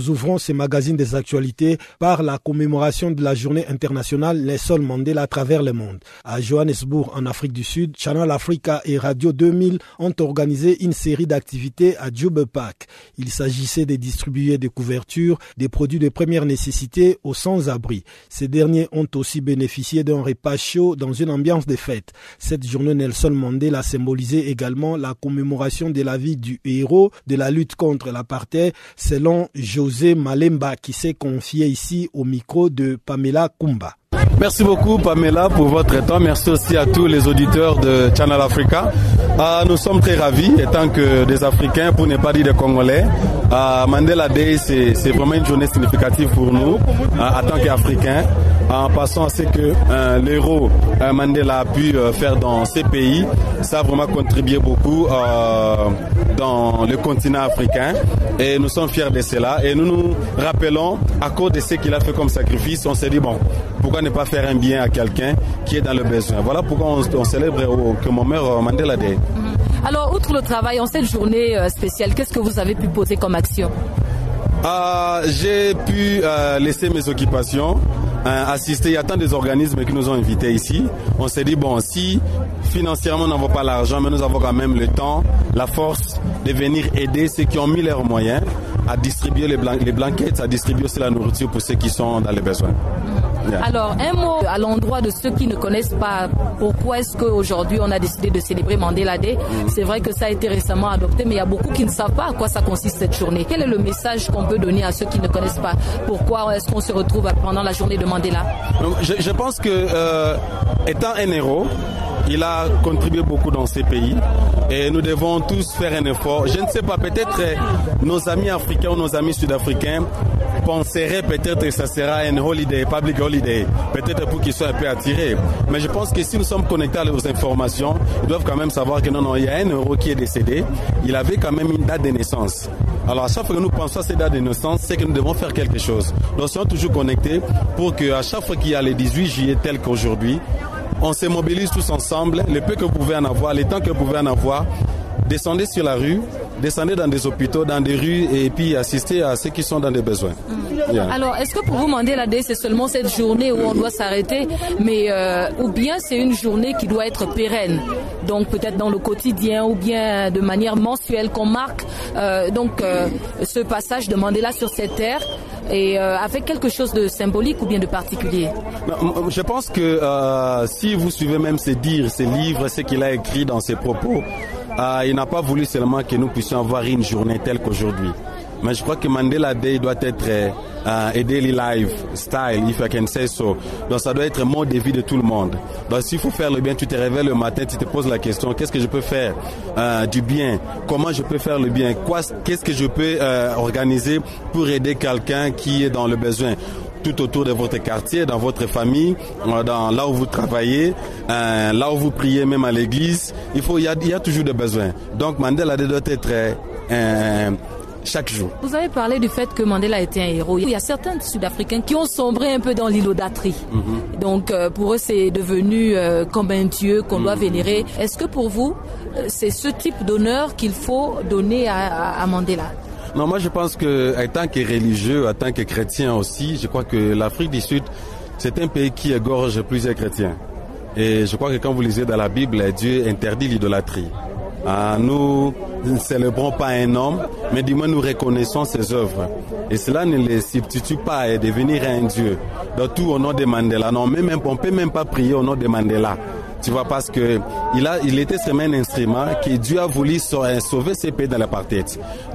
Nous ouvrons ce magazine des actualités par la commémoration de la journée internationale Nelson Mandela à travers le monde. À Johannesburg, en Afrique du Sud, Channel Africa et Radio 2000 ont organisé une série d'activités à Park. Il s'agissait de distribuer des couvertures, des produits de première nécessité aux sans-abri. Ces derniers ont aussi bénéficié d'un repas chaud dans une ambiance de fête. Cette journée Nelson Mandela symbolisait également la commémoration de la vie du héros de la lutte contre l'apartheid selon José José Malemba qui s'est confié ici au micro de Pamela Kumba. Merci beaucoup Pamela pour votre temps. Merci aussi à tous les auditeurs de Channel Africa. Ah, nous sommes très ravis, étant que des Africains, pour ne pas dire des Congolais. Ah, Mandela Day, c'est vraiment une journée significative pour nous, ah, en tant qu'Africains, en passant à ce que euh, l'héros euh, Mandela a pu euh, faire dans ces pays. Ça a vraiment contribué beaucoup dans le continent africain et nous sommes fiers de cela. Et nous nous rappelons, à cause de ce qu'il a fait comme sacrifice, on s'est dit, bon, pourquoi ne pas faire un bien à quelqu'un qui est dans le besoin? Voilà pourquoi on, célèbre au commémore Mandela Day. Mhm. Alors, outre le travail en cette journée spéciale, qu'est-ce que vous avez pu poser comme action? Euh, J'ai pu euh, laisser mes occupations, assister. Il y a tant des organismes qui nous ont invités ici. On s'est dit, bon, si financièrement nous n'avons pas l'argent, mais nous avons quand même le temps, la force de venir aider ceux qui ont mis leurs moyens à distribuer les, les blanquettes, à distribuer aussi la nourriture pour ceux qui sont dans les besoins. Alors, un mot à l'endroit de ceux qui ne connaissent pas pourquoi est-ce qu'aujourd'hui on a décidé de célébrer Mandela Day? Mm. C'est vrai que ça a été récemment adopté, mais il y a beaucoup qui ne savent pas à quoi ça consiste cette journée. Quel est le message qu'on peut donner à ceux qui ne connaissent pas? Pourquoi est-ce qu'on se retrouve pendant la journée de Mandela? Je, pense que euh, étant un héros, il a contribué beaucoup dans ces pays et nous devons tous faire un effort. Je ne sais pas, peut-être nos amis africains ou nos amis sud-africains penseraient peut-être que ça sera un holiday, public holiday, peut-être pour qu'ils soient un peu attirés. Mais je pense que si nous sommes connectés aux informations, ils doivent quand même savoir que non, non, il y a un euro qui est décédé. Il avait quand même une date de naissance. Alors à chaque fois que nous pensons à cette date de naissance, c'est que nous devons faire quelque chose. Nous sommes toujours connectés pour qu'à chaque fois qu'il y a les 18 juillet tel qu'aujourd'hui, on se mobilise tous ensemble, le peu que vous pouvez en avoir, les temps que vous pouvez en avoir, descendez sur la rue, descendez dans des hôpitaux, dans des rues et puis assistez à ceux qui sont dans des besoins. Mm. Alors, est-ce que pour vous, Mandela Day, c'est seulement cette journée où on doit s'arrêter, mais euh, ou bien c'est une journée qui doit être pérenne, donc peut-être dans le quotidien ou bien de manière mensuelle qu'on marque euh, donc euh, ce passage de Mandela sur cette terre et avec quelque chose de symbolique ou bien de particulier? Je pense que si vous suivez même ses dires, ses livres, ce qu'il a écrit dans ses propos, euh, il n'a pas voulu seulement que nous puissions avoir une journée telle qu'aujourd'hui. Mais je crois que Mandela Day doit être euh, a daily life style, if I can say so. Donc ça doit être un mode de vie de tout le monde. Donc s'il faut faire le bien, tu te réveilles le matin, tu te poses la question, qu'est-ce que je peux faire euh, du bien? Comment je peux faire le bien? Qu'est-ce que je peux euh, organiser pour aider quelqu'un qui est dans le besoin? Tout autour de votre quartier, dans votre famille, euh, dans là où vous travaillez, euh, là où vous priez, même à l'église. Il faut, il y a, il y a toujours des besoins. Donc Mandela doit être euh, chaque jour. Vous avez parlé du fait que Mandela était un héros. Il y a certains Sud-Africains qui ont sombré un peu dans l'îlodâtrie. Mhm. Donc pour eux, c'est devenu comme un dieu qu'on doit mhm. vénérer. Est-ce que pour vous, c'est ce type d'honneur qu'il faut donner à, à Mandela? Non, moi je pense que en tant que religieux, en tant que chrétien aussi, je crois que l'Afrique du Sud, c'est un pays qui égorge plusieurs chrétiens. Et je crois que quand vous lisez dans la Bible, Dieu interdit l'idolâtrie. Ah, nous ne célébrons pas un homme, mais du moins nous reconnaissons ses œuvres. Et cela ne les substitue pas à devenir un Dieu. Donc tout au nom de Mandela. Non, même, on ne peut même pas prier au nom de Mandela. Tu vois, parce que il a, il était seulement un instrument que Dieu a voulu sauver ses pays dans l'apartheid.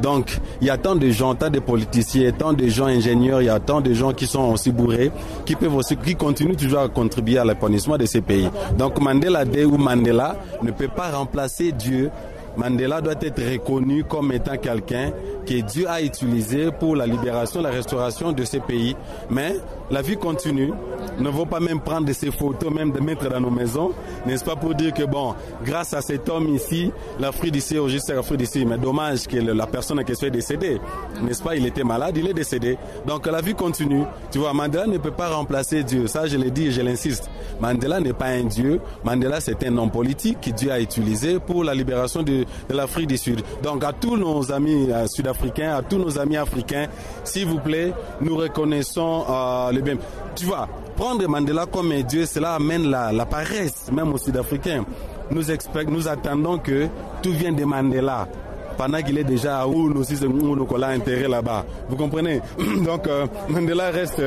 Donc, il y a tant de gens, tant de politiciens, tant de gens ingénieurs, il y a tant de gens qui sont aussi bourrés, qui peuvent aussi, qui continuent toujours à contribuer à l'épanouissement de ces pays. Donc, Mandela Day ou Mandela ne peut pas remplacer Dieu Mandela doit être reconnu comme étant quelqu'un que Dieu a utilisé pour la libération, la restauration de ces pays. Mais la vie continue. Ne faut pas même prendre ces photos, même de mettre dans nos maisons, n'est-ce pas pour dire que bon, grâce à cet homme ici, l'Afrique d'ici, au juste l'Afrique d'ici, mais dommage que la personne qui soit décédée, n'est-ce pas, il était malade, il est décédé. Donc la vie continue. Tu vois, Mandela ne peut pas remplacer Dieu. Ça, je l'ai dit et je l'insiste. Mandela n'est pas un Dieu. Mandela, c'est un homme politique que Dieu a utilisé pour la libération de de l'Afrique du Sud. Donc à tous nos amis euh, sud-africains, à tous nos amis africains, s'il vous plaît, nous reconnaissons euh, le bien. Tu vois, prendre Mandela comme un dieu, cela amène la, la paresse, même aux Sud-Africains. Nous, nous attendons que tout vienne de Mandela pendant qu'il est déjà à nous aussi, nous intérêt là-bas. Vous comprenez? Donc euh, Mandela reste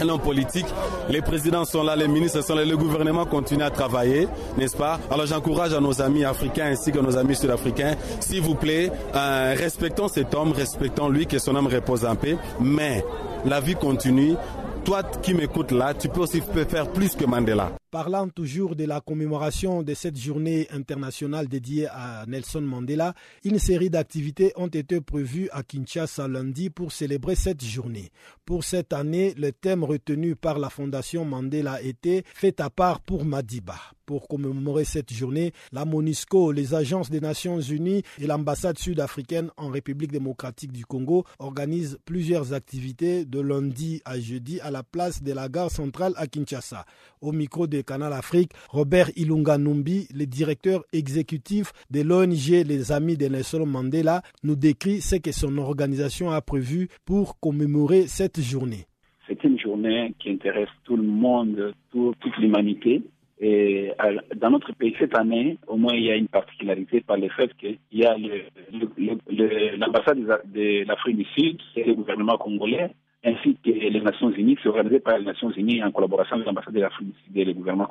un homme politique. Les présidents sont là, les ministres sont là, le gouvernement continue à travailler, n'est-ce pas? Alors j'encourage à nos amis africains ainsi que nos amis sud-africains, s'il vous plaît, euh, respectons cet homme, respectons lui, que son âme repose en paix, mais la vie continue. Toi qui m'écoutes là, tu peux aussi faire plus que Mandela. Parlant toujours de la commémoration de cette journée internationale dédiée à Nelson Mandela, une série d'activités ont été prévues à Kinshasa lundi pour célébrer cette journée. Pour cette année, le thème retenu par la Fondation Mandela était Fait à part pour Madiba. Pour commémorer cette journée, la MONUSCO, les agences des Nations Unies et l'ambassade sud-africaine en République démocratique du Congo organisent plusieurs activités de lundi à jeudi à la place de la gare centrale à Kinshasa. Au micro de Canal Afrique, Robert Ilunga Numbi, le directeur exécutif de l'ONG Les Amis de Nelson Mandela, nous décrit ce que son organisation a prévu pour commémorer cette journée. C'est une journée qui intéresse tout le monde, toute l'humanité. Et dans notre pays, cette année, au moins, il y a une particularité par le fait qu'il y a l'ambassade de l'Afrique du Sud et le gouvernement congolais ainsi que les Nations Unies, c'est organisé par les Nations Unies en collaboration avec l'ambassade de l'Afrique du Sud et le gouvernement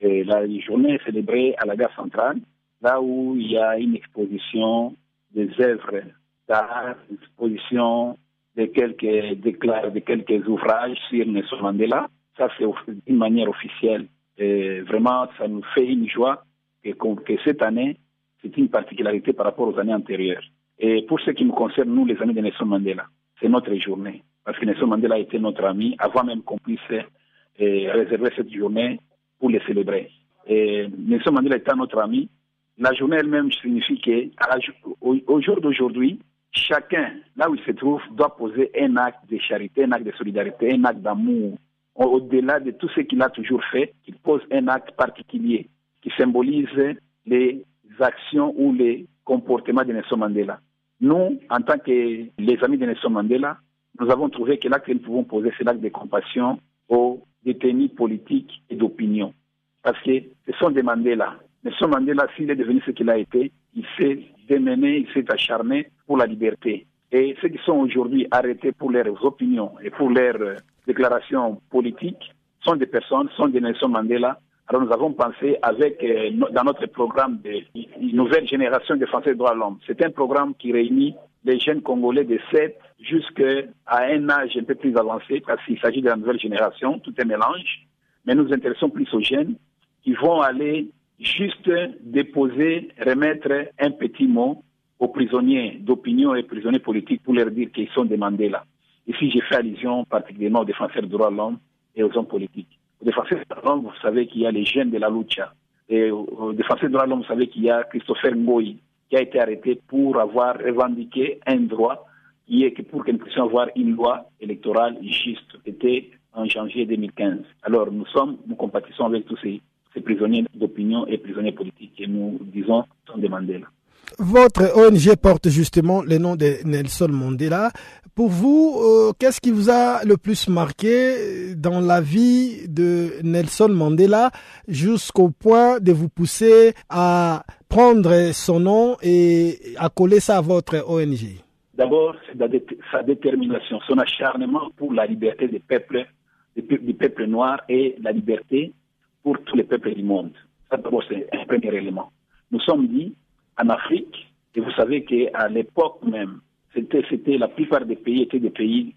Et la journée est célébrée à la gare centrale, là où il y a une exposition des œuvres d'art, une exposition de quelques de quelques ouvrages sur Nelson Mandela. Ça, c'est d'une manière officielle. Et vraiment, ça nous fait une joie que, cette année, c'est une particularité par rapport aux années antérieures. Et pour ce qui nous concerne, nous, les amis de Nelson Mandela, c'est notre journée parce que Nelson Mandela été notre ami avant même qu'on puisse euh, réserver cette journée pour les célébrer. Et Nelson Mandela étant notre ami, la journée elle-même signifie qu'au jour d'aujourd'hui, chacun, là où il se trouve, doit poser un acte de charité, un acte de solidarité, un acte d'amour. Au-delà de tout ce qu'il a toujours fait, qu'il pose un acte particulier qui symbolise les actions ou les comportements de Nelson Mandela. Nous, en tant que les amis de Nelson Mandela, nous avons trouvé que l'acte que nous pouvons poser, c'est l'acte de compassion aux détenus politiques et d'opinion. Parce que ce sont des Mandela. Nelson Mandela, s'il est devenu ce qu'il a été, il s'est démené, il s'est acharné pour la liberté. Et ceux qui sont aujourd'hui arrêtés pour leurs opinions et pour leurs euh, déclarations politiques sont des personnes, sont des Nelson Mandela. Alors nous avons pensé avec, euh, dans notre programme de nouvelle génération de Français droits de l'homme, c'est un programme qui réunit les jeunes Congolais de 7 jusqu'à un âge un peu plus avancé, parce qu'il s'agit de la nouvelle génération, tout est mélange. Mais nous nous intéressons plus aux jeunes qui vont aller juste déposer, remettre un petit mot aux prisonniers d'opinion et prisonniers politiques pour leur dire qu'ils sont demandés là. Ici, j'ai fait allusion particulièrement aux défenseurs des droits de l'homme et aux hommes politiques. Aux défenseurs des droits de l'homme, vous savez qu'il y a les jeunes de la lucha. Et aux défenseurs des droits de l'homme, vous savez qu'il y a Christopher Ngoyi, qui a été arrêté pour avoir revendiqué un droit qui est que pour que nous puissions avoir une loi électorale juste. C'était en janvier 2015. Alors nous sommes, nous compatissons avec tous ces, prisonniers d'opinion et prisonniers politiques et nous disons sont là. Votre ONG porte justement le nom de Nelson Mandela. Pour vous, euh, qu'est-ce qui vous a le plus marqué dans la vie de Nelson Mandela jusqu'au point de vous pousser à prendre son nom et à coller ça à votre ONG D'abord, sa détermination, son acharnement pour la liberté des peuples, des peuples noirs et la liberté pour tous les peuples du monde. Ça, d'abord, c'est un premier élément. Nous sommes dit en Afrique, et vous savez qu'à l'époque même, c'était, c'était la plupart des pays étaient des pays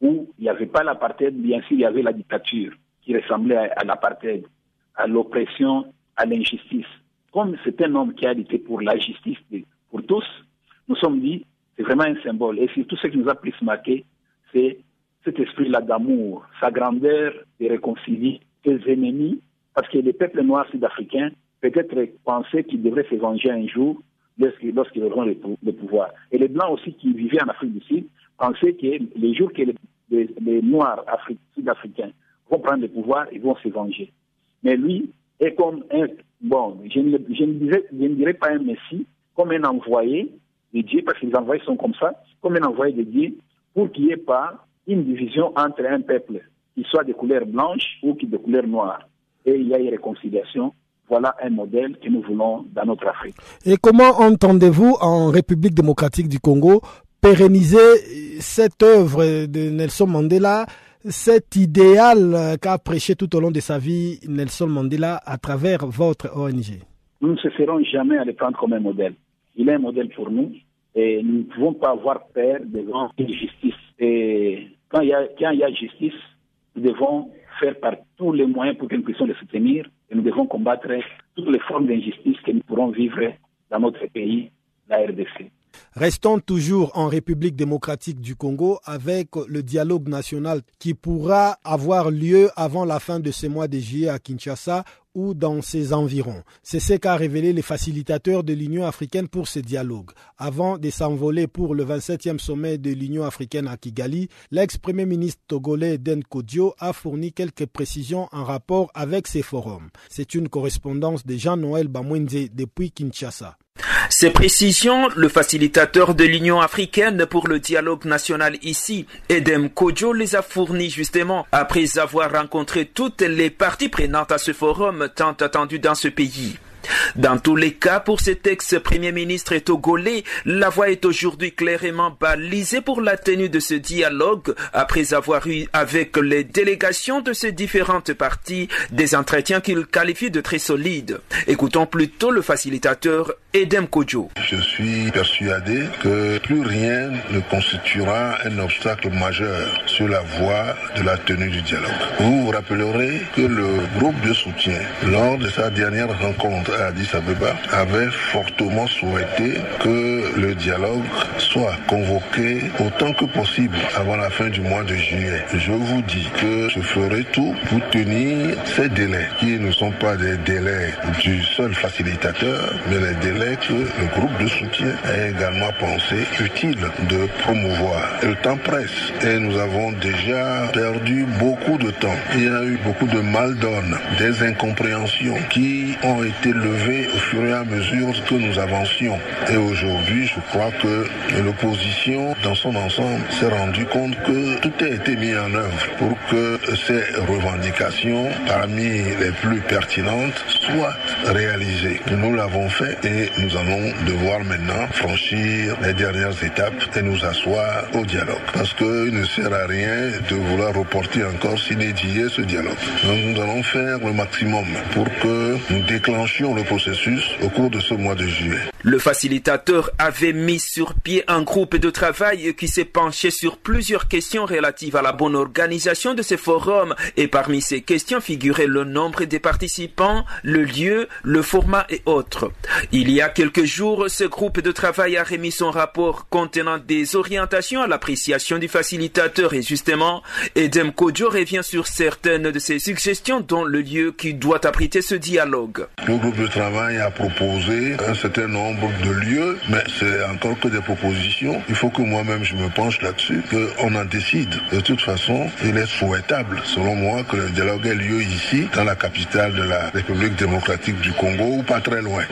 où il n'y avait pas l'apartheid, bien sûr, il y avait la dictature qui ressemblait à, l'apartheid, à l'oppression, à l'injustice. Comme c'est un homme qui a lutté pour la justice pour tous, nous sommes dit, c'est vraiment un symbole. Et surtout, ce qui nous a plus marqué, c'est cet esprit-là d'amour, sa grandeur de réconcilier ses ennemis, parce que les peuples noirs sud-africains peut-être pensaient qu'ils devraient se venger un jour lorsqu'ils auront le, pouvoir. Et les Blancs aussi qui vivaient en Afrique du Sud pensaient que les jours que les, Noirs sud-africains vont prendre le pouvoir, ils vont se venger. Mais lui est comme un, bon, je ne, dirais, pas un messie, comme un envoyé de Dieu, parce que les envoyés sont comme ça, comme un envoyé de Dieu, pour qu'il n'y ait pas une division entre un peuple qui soit de couleur blanche ou qui de couleur noire. Et il y a une réconciliation. Voilà un modèle que nous voulons dans notre Afrique. Et comment entendez-vous en République démocratique du Congo pérenniser cette œuvre de Nelson Mandela, cet idéal qu'a prêché tout au long de sa vie Nelson Mandela à travers votre ONG Nous ne cesserons jamais à le prendre comme un modèle. Il est un modèle pour nous et nous ne pouvons pas avoir peur de l'injustice. Et quand il, y a, quand il y a justice, nous devons faire par tous les moyens pour que nous puissions le soutenir et nous devons combattre toutes les formes d'injustice que nous pourrons vivre dans notre pays, la RDC. Restons toujours en République démocratique du Congo avec le dialogue national qui pourra avoir lieu avant la fin de ce mois de juillet à Kinshasa dans ses environs. C'est ce qu'a révélé les facilitateurs de l'Union africaine pour ce dialogue. Avant de s'envoler pour le 27e sommet de l'Union africaine à Kigali, l'ex-premier ministre togolais Den Kodjo a fourni quelques précisions en rapport avec ces forums. C'est une correspondance de Jean-Noël Bamwenze depuis Kinshasa. Ces précisions, le facilitateur de l'Union africaine pour le dialogue national ici, Edem Kodjo, les a fournis justement après avoir rencontré toutes les parties prenantes à ce forum tant attendu dans ce pays. Dans tous les cas, pour cet ex-premier ministre togolais, la voie est aujourd'hui clairement balisée pour la tenue de ce dialogue après avoir eu avec les délégations de ces différentes parties des entretiens qu'il qualifie de très solides. Écoutons plutôt le facilitateur Edem. Je suis persuadé que plus rien ne constituera un obstacle majeur sur la voie de la tenue du dialogue. Vous vous rappellerez que le groupe de soutien, lors de sa dernière rencontre à Addis Abeba, avait fortement souhaité que le dialogue soit convoqué autant que possible avant la fin du mois de juillet. Je vous dis que je ferai tout pour tenir ces délais, qui ne sont pas des délais du seul facilitateur, mais les délais le groupe de soutien a également pensé utile de promouvoir. Le temps presse et nous avons déjà perdu beaucoup de temps. Il y a eu beaucoup de mal des incompréhensions qui ont été levées au fur et à mesure que nous avancions. Et aujourd'hui, je crois que l'opposition dans son ensemble s'est rendu compte que tout a été mis en œuvre pour que ces revendications, parmi les plus pertinentes, soient réalisées. Nous l'avons fait et nous allons devoir maintenant franchir les dernières étapes et nous asseoir au dialogue. Parce qu'il ne sert à rien de vouloir reporter encore s'inédier ce dialogue. Donc nous allons faire le maximum pour que nous déclenchions le processus au cours de ce mois de juillet. Le facilitateur avait mis sur pied un groupe de travail qui s'est penché sur plusieurs questions relatives à la bonne organisation de ces forums et parmi ces questions figurait le nombre des participants, le lieu, le format et autres. Il y a quelques jours, ce groupe de travail a remis son rapport contenant des orientations à l'appréciation du facilitateur et justement, Edem Kodjo revient sur certaines de ces suggestions dont le lieu qui doit abriter ce dialogue. Le groupe de travail a proposé un certain nombre de lieux, mais c'est encore que des propositions. Il faut que moi-même je me penche là-dessus, qu'on en décide. De toute façon, il est souhaitable, selon moi, que le dialogue ait lieu ici, dans la capitale de la République démocratique du Congo, ou pas très loin.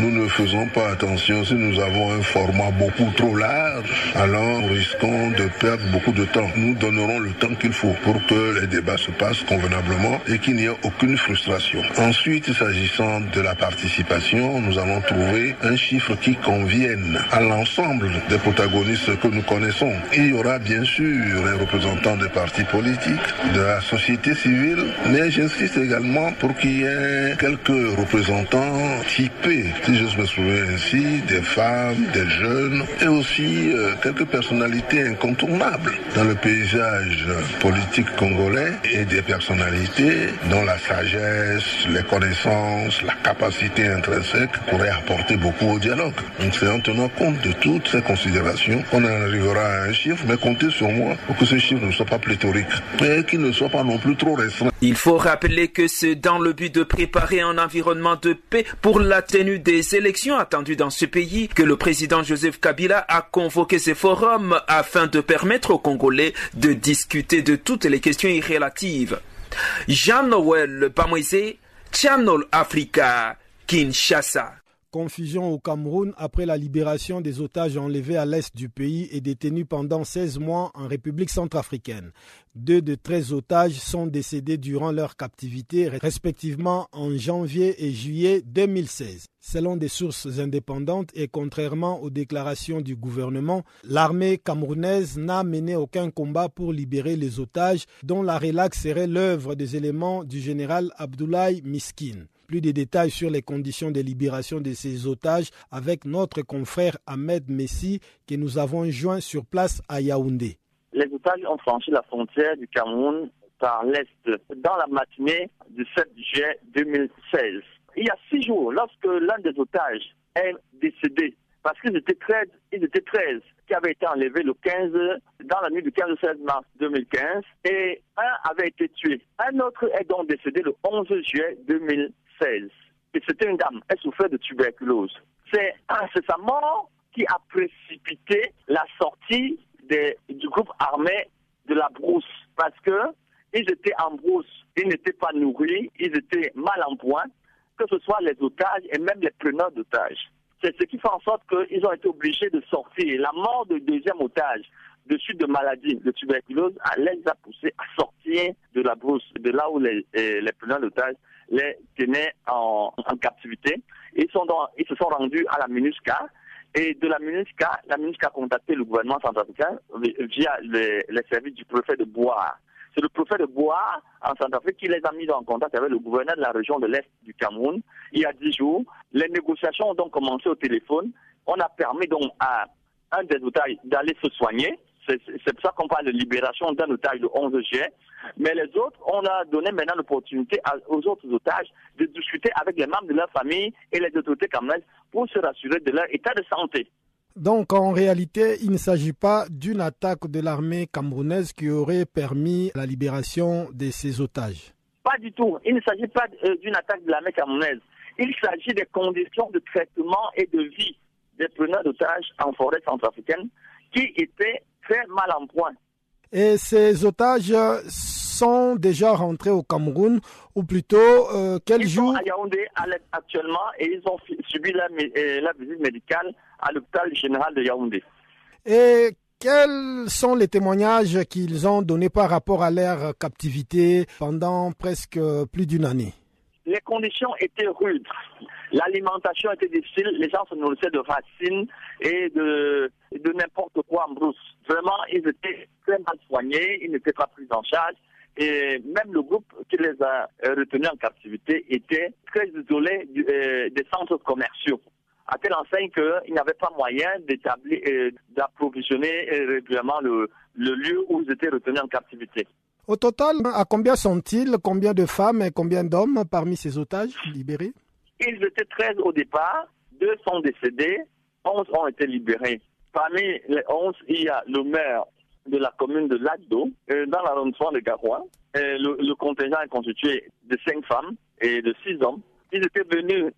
Nous ne faisons pas attention, si nous avons un format beaucoup trop large, alors nous risquons de perdre beaucoup de temps. Nous donnerons le temps qu'il faut pour que les débats se passent convenablement et qu'il n'y ait aucune frustration. Ensuite, s'agissant de la participation, nous allons trouver un chiffre qui convienne à l'ensemble des protagonistes que nous connaissons. Il y aura bien sûr les représentants des partis politiques, de la société civile, mais j'insiste également pour qu'il y ait quelques représentants typés, si je me souviens ainsi, des femmes, des jeunes, et aussi euh, quelques personnalités incontournables dans le paysage politique congolais et des personnalités dont la sagesse, les connaissances, la capacité intrinsèque pourraient apporter beaucoup au dialogue. Donc c'est en tenant compte de toutes ces considérations qu'on arrivera à un chiffre, mais comptez sur moi pour que ce chiffre ne soit pas pléthorique, mais qu'il ne soit pas non plus trop restreint. Il faut rappeler que c'est dans le but de préparer un environnement de paix pour la tenue des élections attendues dans ce pays que le président Joseph Kabila a convoqué ces forums afin de permettre aux Congolais de discuter de toutes les questions irrelatives. Jean-Noël Bamoisé, Channel Africa, Kinshasa. Confusion au Cameroun après la libération des otages enlevés à l'est du pays et détenus pendant 16 mois en République centrafricaine. Deux de 13 otages sont décédés durant leur captivité, respectivement en janvier et juillet 2016. Selon des sources indépendantes et contrairement aux déclarations du gouvernement, l'armée camerounaise n'a mené aucun combat pour libérer les otages, dont la relaxe serait l'œuvre des éléments du général Abdoulaye Miskin. Plus de détails sur les conditions de libération de ces otages avec notre confrère Ahmed Messi que nous avons joint sur place à Yaoundé. Les otages ont franchi la frontière du Cameroun par l'Est dans la matinée du 7 juillet 2016. Il y a six jours, lorsque l'un des otages est décédé, parce qu'ils étaient 13, ils étaient 13 qui avaient été enlevés le 15, dans la nuit du 15 16 mars 2015, et un avait été tué. Un autre est donc décédé le 11 juillet 2016. Et c'était une dame. Elle souffrait de tuberculose. C'est sa mort qui a précipité la sortie du groupe armé de la brousse. Parce que ils étaient en brousse, ils n'étaient pas nourris, ils étaient mal en point, que ce soit les otages et même les preneurs d'otages. C'est ce qui fait en sorte qu'ils ont été obligés de sortir. La mort du deuxième otage, de suite de maladie, de tuberculose, les a poussés à sortir de la brousse, de là où les, les preneurs d'otages les tenaient en, captivité. Ils, sont ils se sont rendus à la MINUSCA et de la MINUSCA, la MINUSCA a contacté le gouvernement centrafricain via les, services du préfet de Bois. C'est le préfet de Bois en Centrafrique qui les a mis en contact avec le gouverneur de la région de l'Est du Cameroun il y a dix jours. Les négociations ont donc commencé au téléphone. On a permis donc à un des otages d'aller se soigner c'est pour ça qu'on parle de libération d'un otage le 11 juillet. Mais les autres, on a donné maintenant l'opportunité aux autres otages de discuter avec les membres de leur famille et les autorités camerounaises pour se rassurer de leur état de santé. Donc en réalité, il ne s'agit pas d'une attaque de l'armée camerounaise qui aurait permis la libération de ces otages. Pas du tout. Il ne s'agit pas euh, d'une attaque de l'armée camerounaise. Il s'agit des conditions de traitement et de vie des preneurs d'otages en forêt centrafricaine qui étaient très mal en point. Et ces otages sont déjà rentrés au Cameroun, ou plutôt euh, quel ils jour Ils sont à Yaoundé actuellement et ils ont subi la, euh, la visite médicale à l'hôpital général de Yaoundé. Et quels sont les témoignages qu'ils ont donnés par rapport à leur captivité pendant presque plus d'une année Les conditions étaient rudes. L'alimentation était difficile, les gens se nourrissaient de racines et de, n'importe quoi en brousse. Vraiment, ils étaient très mal soignés, ils n'étaient pas pris en charge. Et même le groupe qui les a retenus en captivité était très isolé euh, des centres commerciaux à telle enseigne qu'il n'y avait pas moyen d'établir, euh, d'approvisionner euh, régulièrement le lieu où ils étaient retenus en captivité. Au total, à combien sont-ils? Combien de femmes et combien d'hommes parmi ces otages libérés? Ils étaient 13 au départ, deux sont décédés, 11 ont été libérés. Parmi les 11, il y a le maire de la commune de Lado, euh, dans l'arrondissement de Garoua. Le, le, contingent est constitué de 5 femmes et de 6 hommes. Ils étaient venus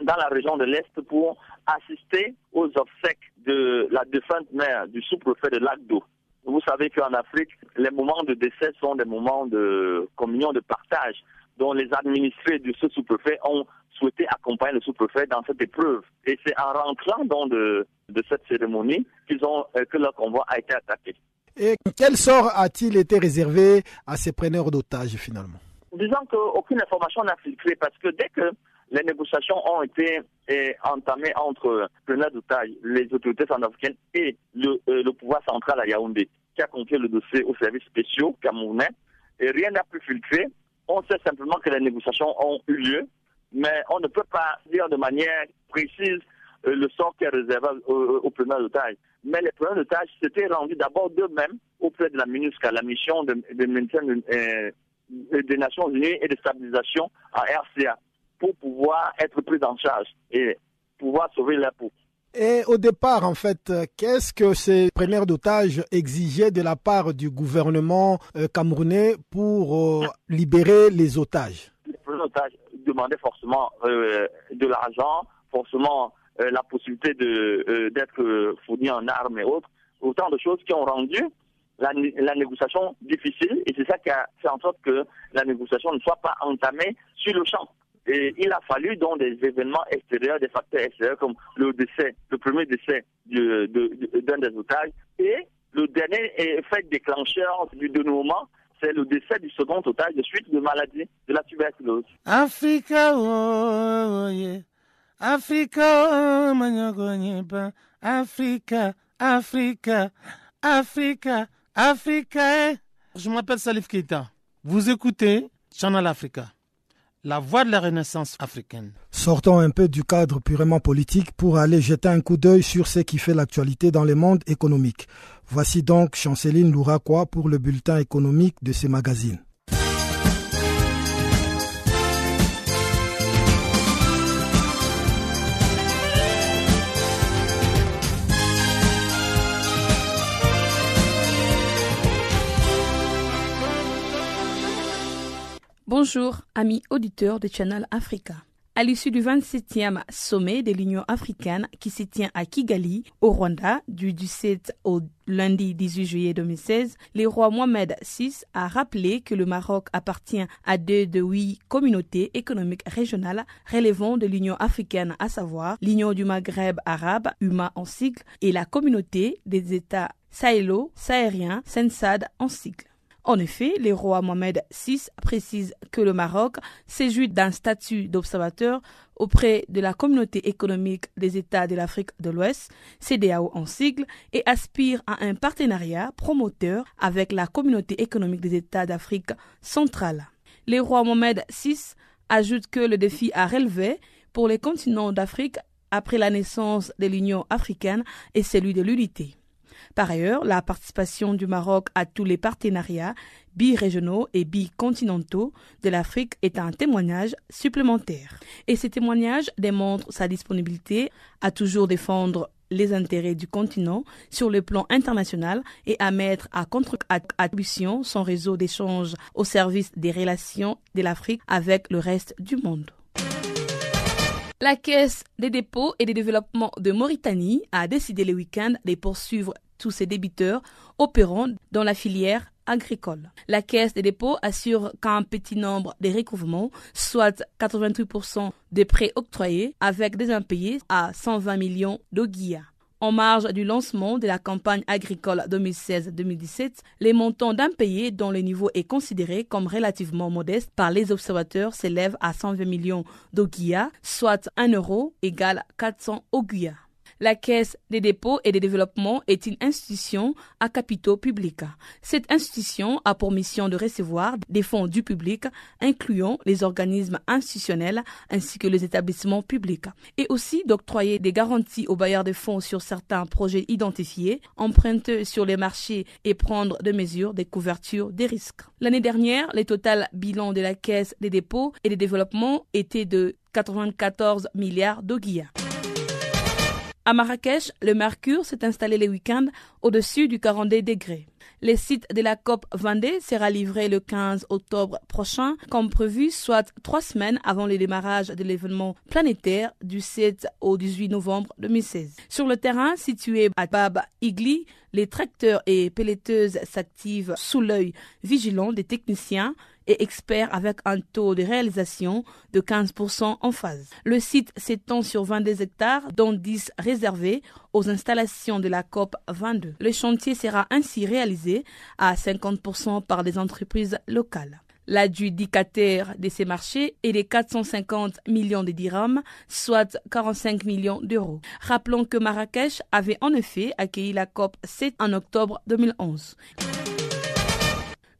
dans la région de l'Est pour assister aux obsèques de la défunte mère du sous-préfet de Lado. Vous savez qu'en Afrique, les moments de décès sont des moments de communion, de partage, dont les administrés de ce sous-préfet ont souhaité accompagner le sous-préfet dans cette épreuve. Et c'est en rentrant dans de, de cette cérémonie qu'ils ont, euh, que leur convoi a été attaqué. Et quel sort a-t-il été réservé à ces preneurs d'otages finalement? Disons qu'aucune information n'a filtré parce que dès que les négociations ont été eh, entamées entre preneurs d'otages, les autorités centrafricaines et le, euh, le, pouvoir central à Yaoundé, qui a confié le dossier aux services spéciaux camerounais, et rien n'a pu filtrer. On sait simplement que les négociations ont eu lieu mais on ne peut pas dire de manière précise euh, le sort qui est réservé aux, preneurs d'otages. Mais les preneurs d'otages s'étaient rendus d'abord d'eux-mêmes auprès de la MINUSCA, la mission de, maintien euh, des Nations Unies et de stabilisation à RCA, pour pouvoir être pris en charge et pouvoir sauver la peau. Et au départ, en fait, qu'est-ce que ces preneurs d'otages exigeaient de la part du gouvernement euh, camerounais pour libérer les otages? Les preneurs d'otages demandait forcément euh, de l'argent, forcément euh, la possibilité euh, d'être fourni en armes et autres, autant de choses qui ont rendu la, la négociation difficile. Et c'est ça qui a fait en sorte que la négociation ne soit pas entamée sur le champ. Et il a fallu donc des événements extérieurs, des facteurs extérieurs comme le décès, le premier décès d'un des otages et le dernier effet déclencheur du dénouement, c'est le décès du second otage de suite de maladie de la tuberculose. Africa, oh, oh yeah. Africa, oh, Africa, Africa, Africa, Africa. Je m'appelle Salif Keita. Vous écoutez Channel Africa la voix de la renaissance africaine. Sortons un peu du cadre purement politique pour aller jeter un coup d'œil sur ce qui fait l'actualité dans le monde économique. Voici donc Chanceline Louraquois pour le bulletin économique de ce magazine. Bonjour, amis auditeurs de Channel Africa. À l'issue du 27e sommet de l'Union africaine qui se tient à Kigali, au Rwanda, du 17 au lundi 18 juillet 2016, le roi Mohamed VI a rappelé que le Maroc appartient à deux de huit communautés économiques régionales relevant de l'Union africaine, à savoir l'Union du Maghreb arabe, UMA en sigle, et la communauté des États sahélo-sahariens, SENSAD en sigle. En effet, le roi Mohamed VI précise que le Maroc s'éjouit d'un statut d'observateur auprès de la communauté économique des États de l'Afrique de l'Ouest, CDAO en sigle, et aspire à un partenariat promoteur avec la communauté économique des États d'Afrique centrale. Le roi Mohamed VI ajoute que le défi à relever pour les continents d'Afrique après la naissance de l'Union africaine est celui de l'unité. Par ailleurs, la participation du Maroc à tous les partenariats bi-régionaux et bi-continentaux de l'Afrique est un témoignage supplémentaire. Et ce témoignage démontre sa disponibilité à toujours défendre les intérêts du continent sur le plan international et à mettre à contribution son réseau d'échanges au service des relations de l'Afrique avec le reste du monde. La Caisse des dépôts et des développements de Mauritanie a décidé le week-end de poursuivre tous ces débiteurs opérant dans la filière agricole. La Caisse des dépôts assure qu'un petit nombre de recouvrements, soit 88% des prêts octroyés, avec des impayés à 120 millions d'Oguia. En marge du lancement de la campagne agricole 2016-2017, les montants d'impayés dont le niveau est considéré comme relativement modeste par les observateurs s'élèvent à 120 millions d'Oguia, soit 1 euro égale 400 Oguia. La Caisse des dépôts et des développements est une institution à capitaux publics. Cette institution a pour mission de recevoir des fonds du public, incluant les organismes institutionnels ainsi que les établissements publics, et aussi d'octroyer des garanties aux bailleurs de fonds sur certains projets identifiés, emprunter sur les marchés et prendre des mesures de couverture des risques. L'année dernière, le total bilan de la Caisse des dépôts et des développements était de 94 milliards d'oguillas. À Marrakech, le mercure s'est installé le week-end au-dessus du 42 degrés. Le site de la COP Vendée sera livré le 15 octobre prochain, comme prévu, soit trois semaines avant le démarrage de l'événement planétaire du 7 au 18 novembre 2016. Sur le terrain situé à Bab Igli, les tracteurs et pelleteuses s'activent sous l'œil vigilant des techniciens et expert avec un taux de réalisation de 15% en phase. Le site s'étend sur 22 hectares, dont 10 réservés aux installations de la COP 22. Le chantier sera ainsi réalisé à 50% par des entreprises locales. L'adjudicataire de ces marchés est de 450 millions de dirhams, soit 45 millions d'euros. Rappelons que Marrakech avait en effet accueilli la COP 7 en octobre 2011.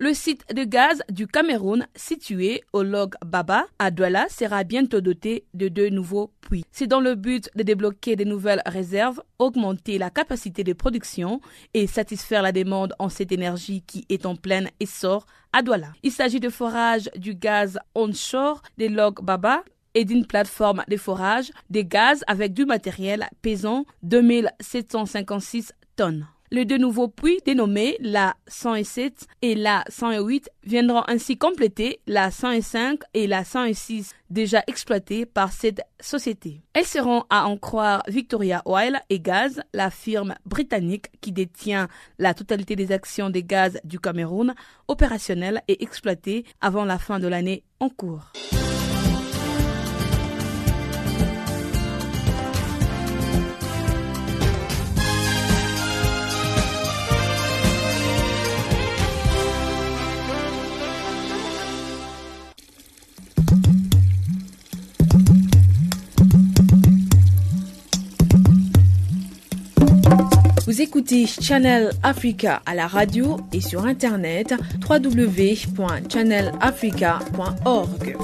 Le site de gaz du Cameroun, situé au Log Baba à Douala, sera bientôt doté de deux nouveaux puits. C'est dans le but de débloquer de nouvelles réserves, augmenter la capacité de production et satisfaire la demande en cette énergie qui est en plein essor à Douala. Il s'agit de forage du gaz onshore des Log Baba et d'une plateforme de forage des gaz avec du matériel pesant 2756 tonnes. Les deux nouveaux puits dénommés la 107 et la 108 viendront ainsi compléter la 105 et la 106 déjà exploitées par cette société. Elles seront à en croire Victoria Oil et Gaz, la firme britannique qui détient la totalité des actions des gaz du Cameroun, opérationnelles et exploitées avant la fin de l'année en cours. Écoutez Channel Africa à la radio et sur internet www.channelafrica.org.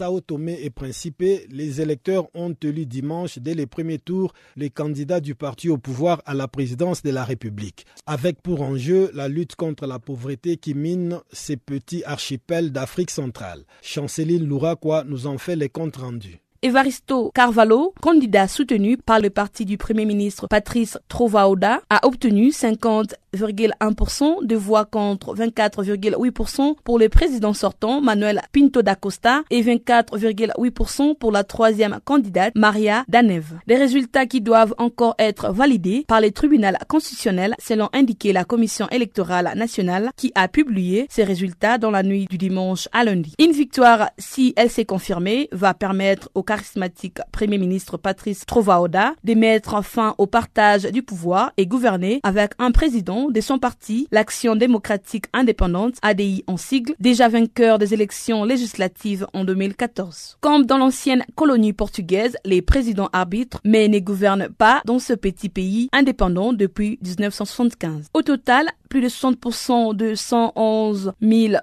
Sao Tomé et Principe, les électeurs ont élu dimanche, dès les premiers tours, les candidats du parti au pouvoir à la présidence de la République, avec pour enjeu la lutte contre la pauvreté qui mine ces petits archipels d'Afrique centrale. Chanceline Louraquois nous en fait les comptes rendus. Evaristo Carvalho, candidat soutenu par le parti du Premier ministre Patrice Trovaoda, a obtenu 50,1% de voix contre 24,8% pour le président sortant Manuel Pinto da Costa et 24,8% pour la troisième candidate Maria Danev. Des résultats qui doivent encore être validés par le tribunal constitutionnel selon indiqué la commission électorale nationale qui a publié ces résultats dans la nuit du dimanche à lundi. Une victoire, si elle s'est confirmée, va permettre au charismatique Premier ministre Patrice Trovaoda de mettre fin au partage du pouvoir et gouverner avec un président de son parti, l'Action démocratique indépendante, ADI en sigle, déjà vainqueur des élections législatives en 2014. Comme dans l'ancienne colonie portugaise, les présidents arbitrent mais ne gouvernent pas dans ce petit pays indépendant depuis 1975. Au total, plus de 60% de 111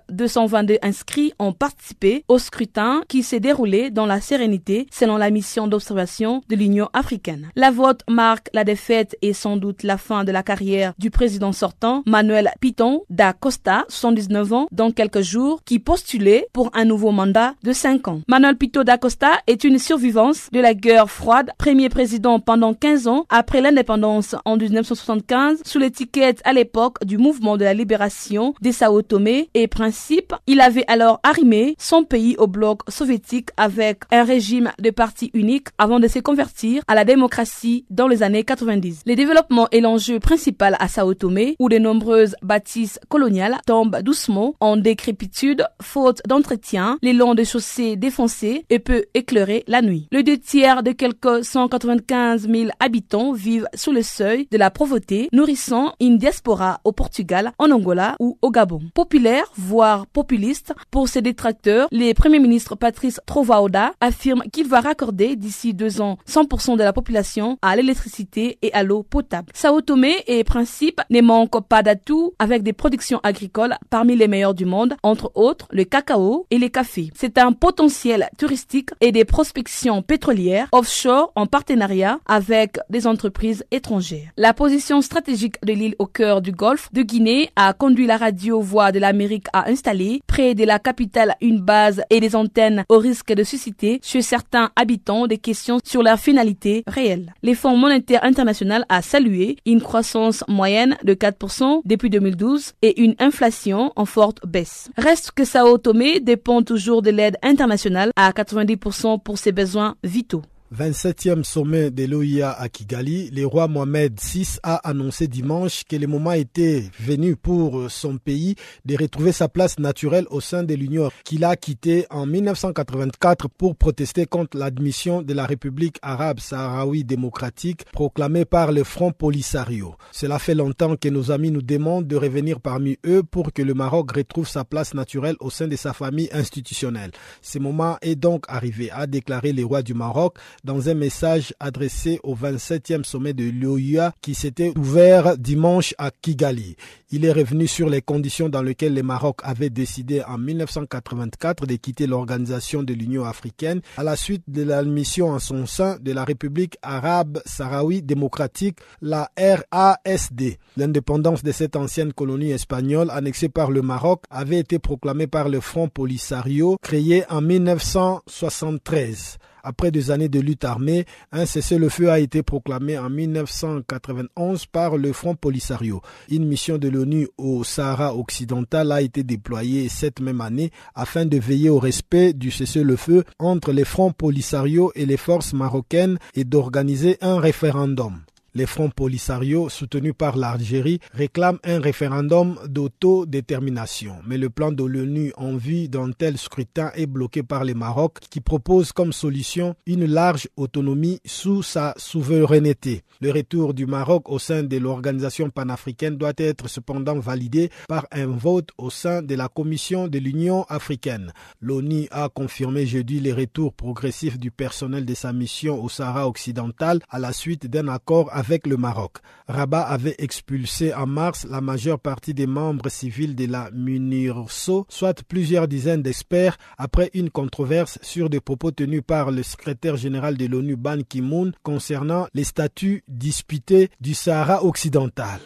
222 inscrits ont participé au scrutin qui s'est déroulé dans la sérénité selon la mission d'observation de l'Union africaine. La vote marque la défaite et sans doute la fin de la carrière du président sortant Manuel Piton da Costa, 79 ans, dans quelques jours, qui postulait pour un nouveau mandat de 5 ans. Manuel Pito da Costa est une survivance de la guerre froide, premier président pendant 15 ans après l'indépendance en 1975 sous l'étiquette à l'époque du mouvement de la libération des Sao Tomé et Principe. Il avait alors arrimé son pays au bloc soviétique avec un régime de parti unique avant de se convertir à la démocratie dans les années 90. Les développements est l'enjeu principal à Sao Tomé où de nombreuses bâtisses coloniales tombent doucement en décrépitude faute d'entretien, les longs des chaussées défoncés et peu éclairés la nuit. Le deux tiers de quelques 195 000 habitants vivent sous le seuil de la pauvreté, nourrissant une diaspora au Portugal, en Angola ou au Gabon. Populaire, voire populiste, pour ses détracteurs, le Premier ministre Patrice Trovaoda affirme qu'il va raccorder d'ici deux ans 100% de la population à l'électricité et à l'eau potable. Sao Tomé et Principe ne manquent pas d'atouts avec des productions agricoles parmi les meilleures du monde, entre autres le cacao et les cafés. C'est un potentiel touristique et des prospections pétrolières offshore en partenariat avec des entreprises étrangères. La position stratégique de l'île au cœur du golfe de Guinée a conduit la radio Voix de l'Amérique à installer près de la capitale une base et des antennes au risque de susciter chez certains habitants des questions sur leur finalité réelle. Les Fonds monétaire international a salué une croissance moyenne de 4% depuis 2012 et une inflation en forte baisse. Reste que Sao Tomé dépend toujours de l'aide internationale à 90% pour ses besoins vitaux. 27e sommet de l'OIA à Kigali, le roi Mohamed VI a annoncé dimanche que le moment était venu pour son pays de retrouver sa place naturelle au sein de l'Union qu'il a quitté en 1984 pour protester contre l'admission de la République arabe sahraoui démocratique proclamée par le Front Polisario. Cela fait longtemps que nos amis nous demandent de revenir parmi eux pour que le Maroc retrouve sa place naturelle au sein de sa famille institutionnelle. Ce moment est donc arrivé, a déclaré le roi du Maroc dans un message adressé au 27e sommet de l'OUA qui s'était ouvert dimanche à Kigali. Il est revenu sur les conditions dans lesquelles le Maroc avait décidé en 1984 de quitter l'organisation de l'Union africaine à la suite de l'admission en son sein de la République arabe sahraoui démocratique, la RASD. L'indépendance de cette ancienne colonie espagnole annexée par le Maroc avait été proclamée par le Front Polisario créé en 1973. Après des années de lutte armée, un cessez-le-feu a été proclamé en 1991 par le Front Polisario. Une mission de l'ONU au Sahara occidental a été déployée cette même année afin de veiller au respect du cessez-le-feu entre les fronts Polisario et les forces marocaines et d'organiser un référendum. Les Fronts Polisario, soutenus par l'Algérie, réclament un référendum d'autodétermination. Mais le plan de l'ONU en vue d'un tel scrutin est bloqué par le Maroc, qui propose comme solution une large autonomie sous sa souveraineté. Le retour du Maroc au sein de l'organisation panafricaine doit être cependant validé par un vote au sein de la Commission de l'Union africaine. L'ONU a confirmé jeudi les retours progressifs du personnel de sa mission au Sahara occidental à la suite d'un accord avec le Maroc. Rabat avait expulsé en mars la majeure partie des membres civils de la MUNIRSO, soit plusieurs dizaines d'experts, après une controverse sur des propos tenus par le secrétaire général de l'ONU Ban Ki-moon concernant les statuts disputés du Sahara occidental.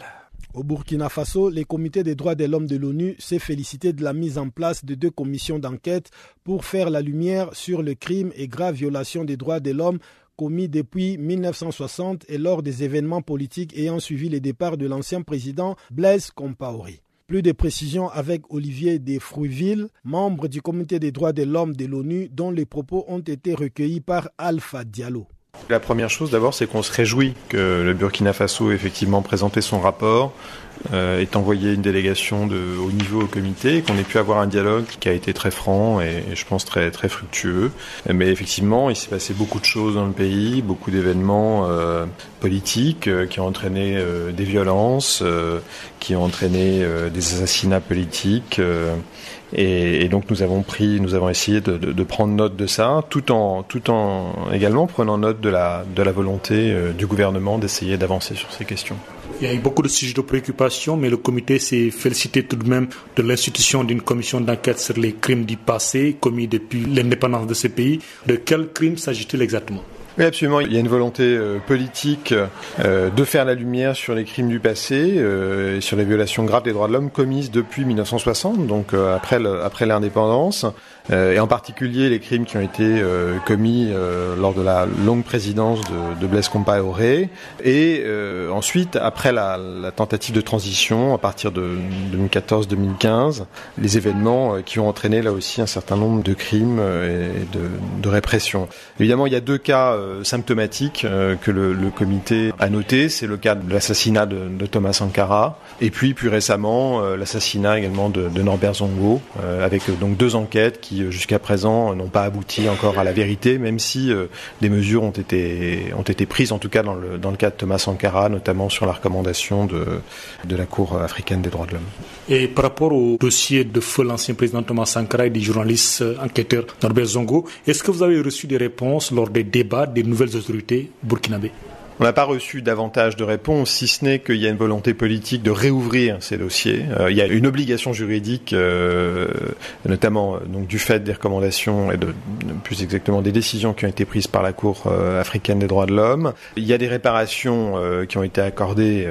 Au Burkina Faso, le comité des droits de l'homme de l'ONU s'est félicité de la mise en place de deux commissions d'enquête pour faire la lumière sur le crime et graves violations des droits de l'homme commis depuis 1960 et lors des événements politiques ayant suivi le départ de l'ancien président Blaise Compaoré. Plus de précisions avec Olivier Desfruiville, membre du comité des droits de l'homme de l'ONU, dont les propos ont été recueillis par Alpha Diallo. La première chose d'abord, c'est qu'on se réjouit que le Burkina Faso ait effectivement présenté son rapport, euh, ait envoyé une délégation de haut niveau au comité, qu'on ait pu avoir un dialogue qui a été très franc et, je pense très très fructueux. Mais effectivement, il s'est passé beaucoup de choses dans le pays, beaucoup d'événements euh, politiques euh, qui ont entraîné des violences, qui ont entraîné des assassinats politiques. Et, donc nous avons pris, nous avons essayé de, de, prendre note de ça, tout en, tout en également prenant note de la, de la volonté du gouvernement d'essayer d'avancer sur ces questions. Il y a eu beaucoup de sujets de préoccupation, mais le comité s'est félicité tout de même de l'institution d'une commission d'enquête sur les crimes du passé commis depuis l'indépendance de ce pays. De quels crimes s'agit-il exactement? Oui, absolument. Il y a une volonté euh, politique euh, de faire la lumière sur les crimes du passé euh, et sur les violations graves des droits de l'homme commises depuis 1960, donc après l'indépendance. Euh, et en particulier les crimes qui ont été euh, commis euh, lors de la longue présidence de, de Blaise Compaoré. Et ensuite après la, la, tentative de transition à partir de 2014-2015 les événements qui ont entraîné là aussi un certain nombre de crimes et de, de répression. Évidemment il y a deux cas symptomatiques que le, le, comité a noté, c'est le cas de l'assassinat de, de, Thomas Sankara. Et puis plus récemment l'assassinat également de, de Norbert Zongo avec donc deux enquêtes qui qui jusqu'à présent n'ont pas abouti encore à la vérité, même si euh, des mesures ont été, prises, en tout cas dans le, cas de Thomas Sankara, notamment sur la recommandation de, de la Cour africaine des droits de l'homme. Et par rapport au dossier de feu l'ancien président Thomas Sankara et du journaliste enquêteur Norbert Zongo, est-ce que vous avez reçu des réponses lors des débats des nouvelles autorités burkinabées on n'a pas reçu davantage de réponses, si ce n'est qu'il y a une volonté politique de réouvrir ces dossiers. Euh, il y a une obligation juridique, euh, notamment euh, du fait des recommandations et plus exactement des décisions qui ont été prises par la Cour africaine des droits de l'homme. Il y a des réparations qui ont été accordées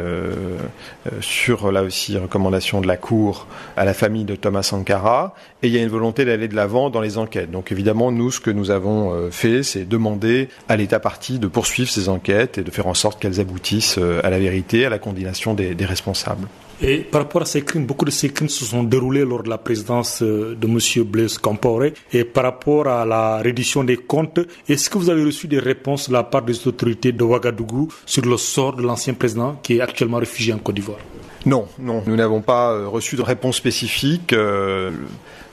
sur là aussi recommandations de la Cour à la famille de Thomas Sankara, et il y a une volonté d'aller de l'avant dans les enquêtes. Donc évidemment, nous, ce que nous avons fait, c'est demander à l'État parti de poursuivre ces enquêtes et de faire en sorte qu'elles aboutissent à la vérité, à la condamnation des, des responsables. Et par rapport à ces crimes, beaucoup de ces crimes se sont déroulés lors de la présidence de M. Blaise Compaoré. Et par rapport à la reddition des comptes, est-ce que vous avez reçu des réponses de la part des autorités de Ouagadougou sur le sort de l'ancien président qui est actuellement réfugié en Côte d'Ivoire? Non, non, nous n'avons pas reçu de réponse spécifique. Euh,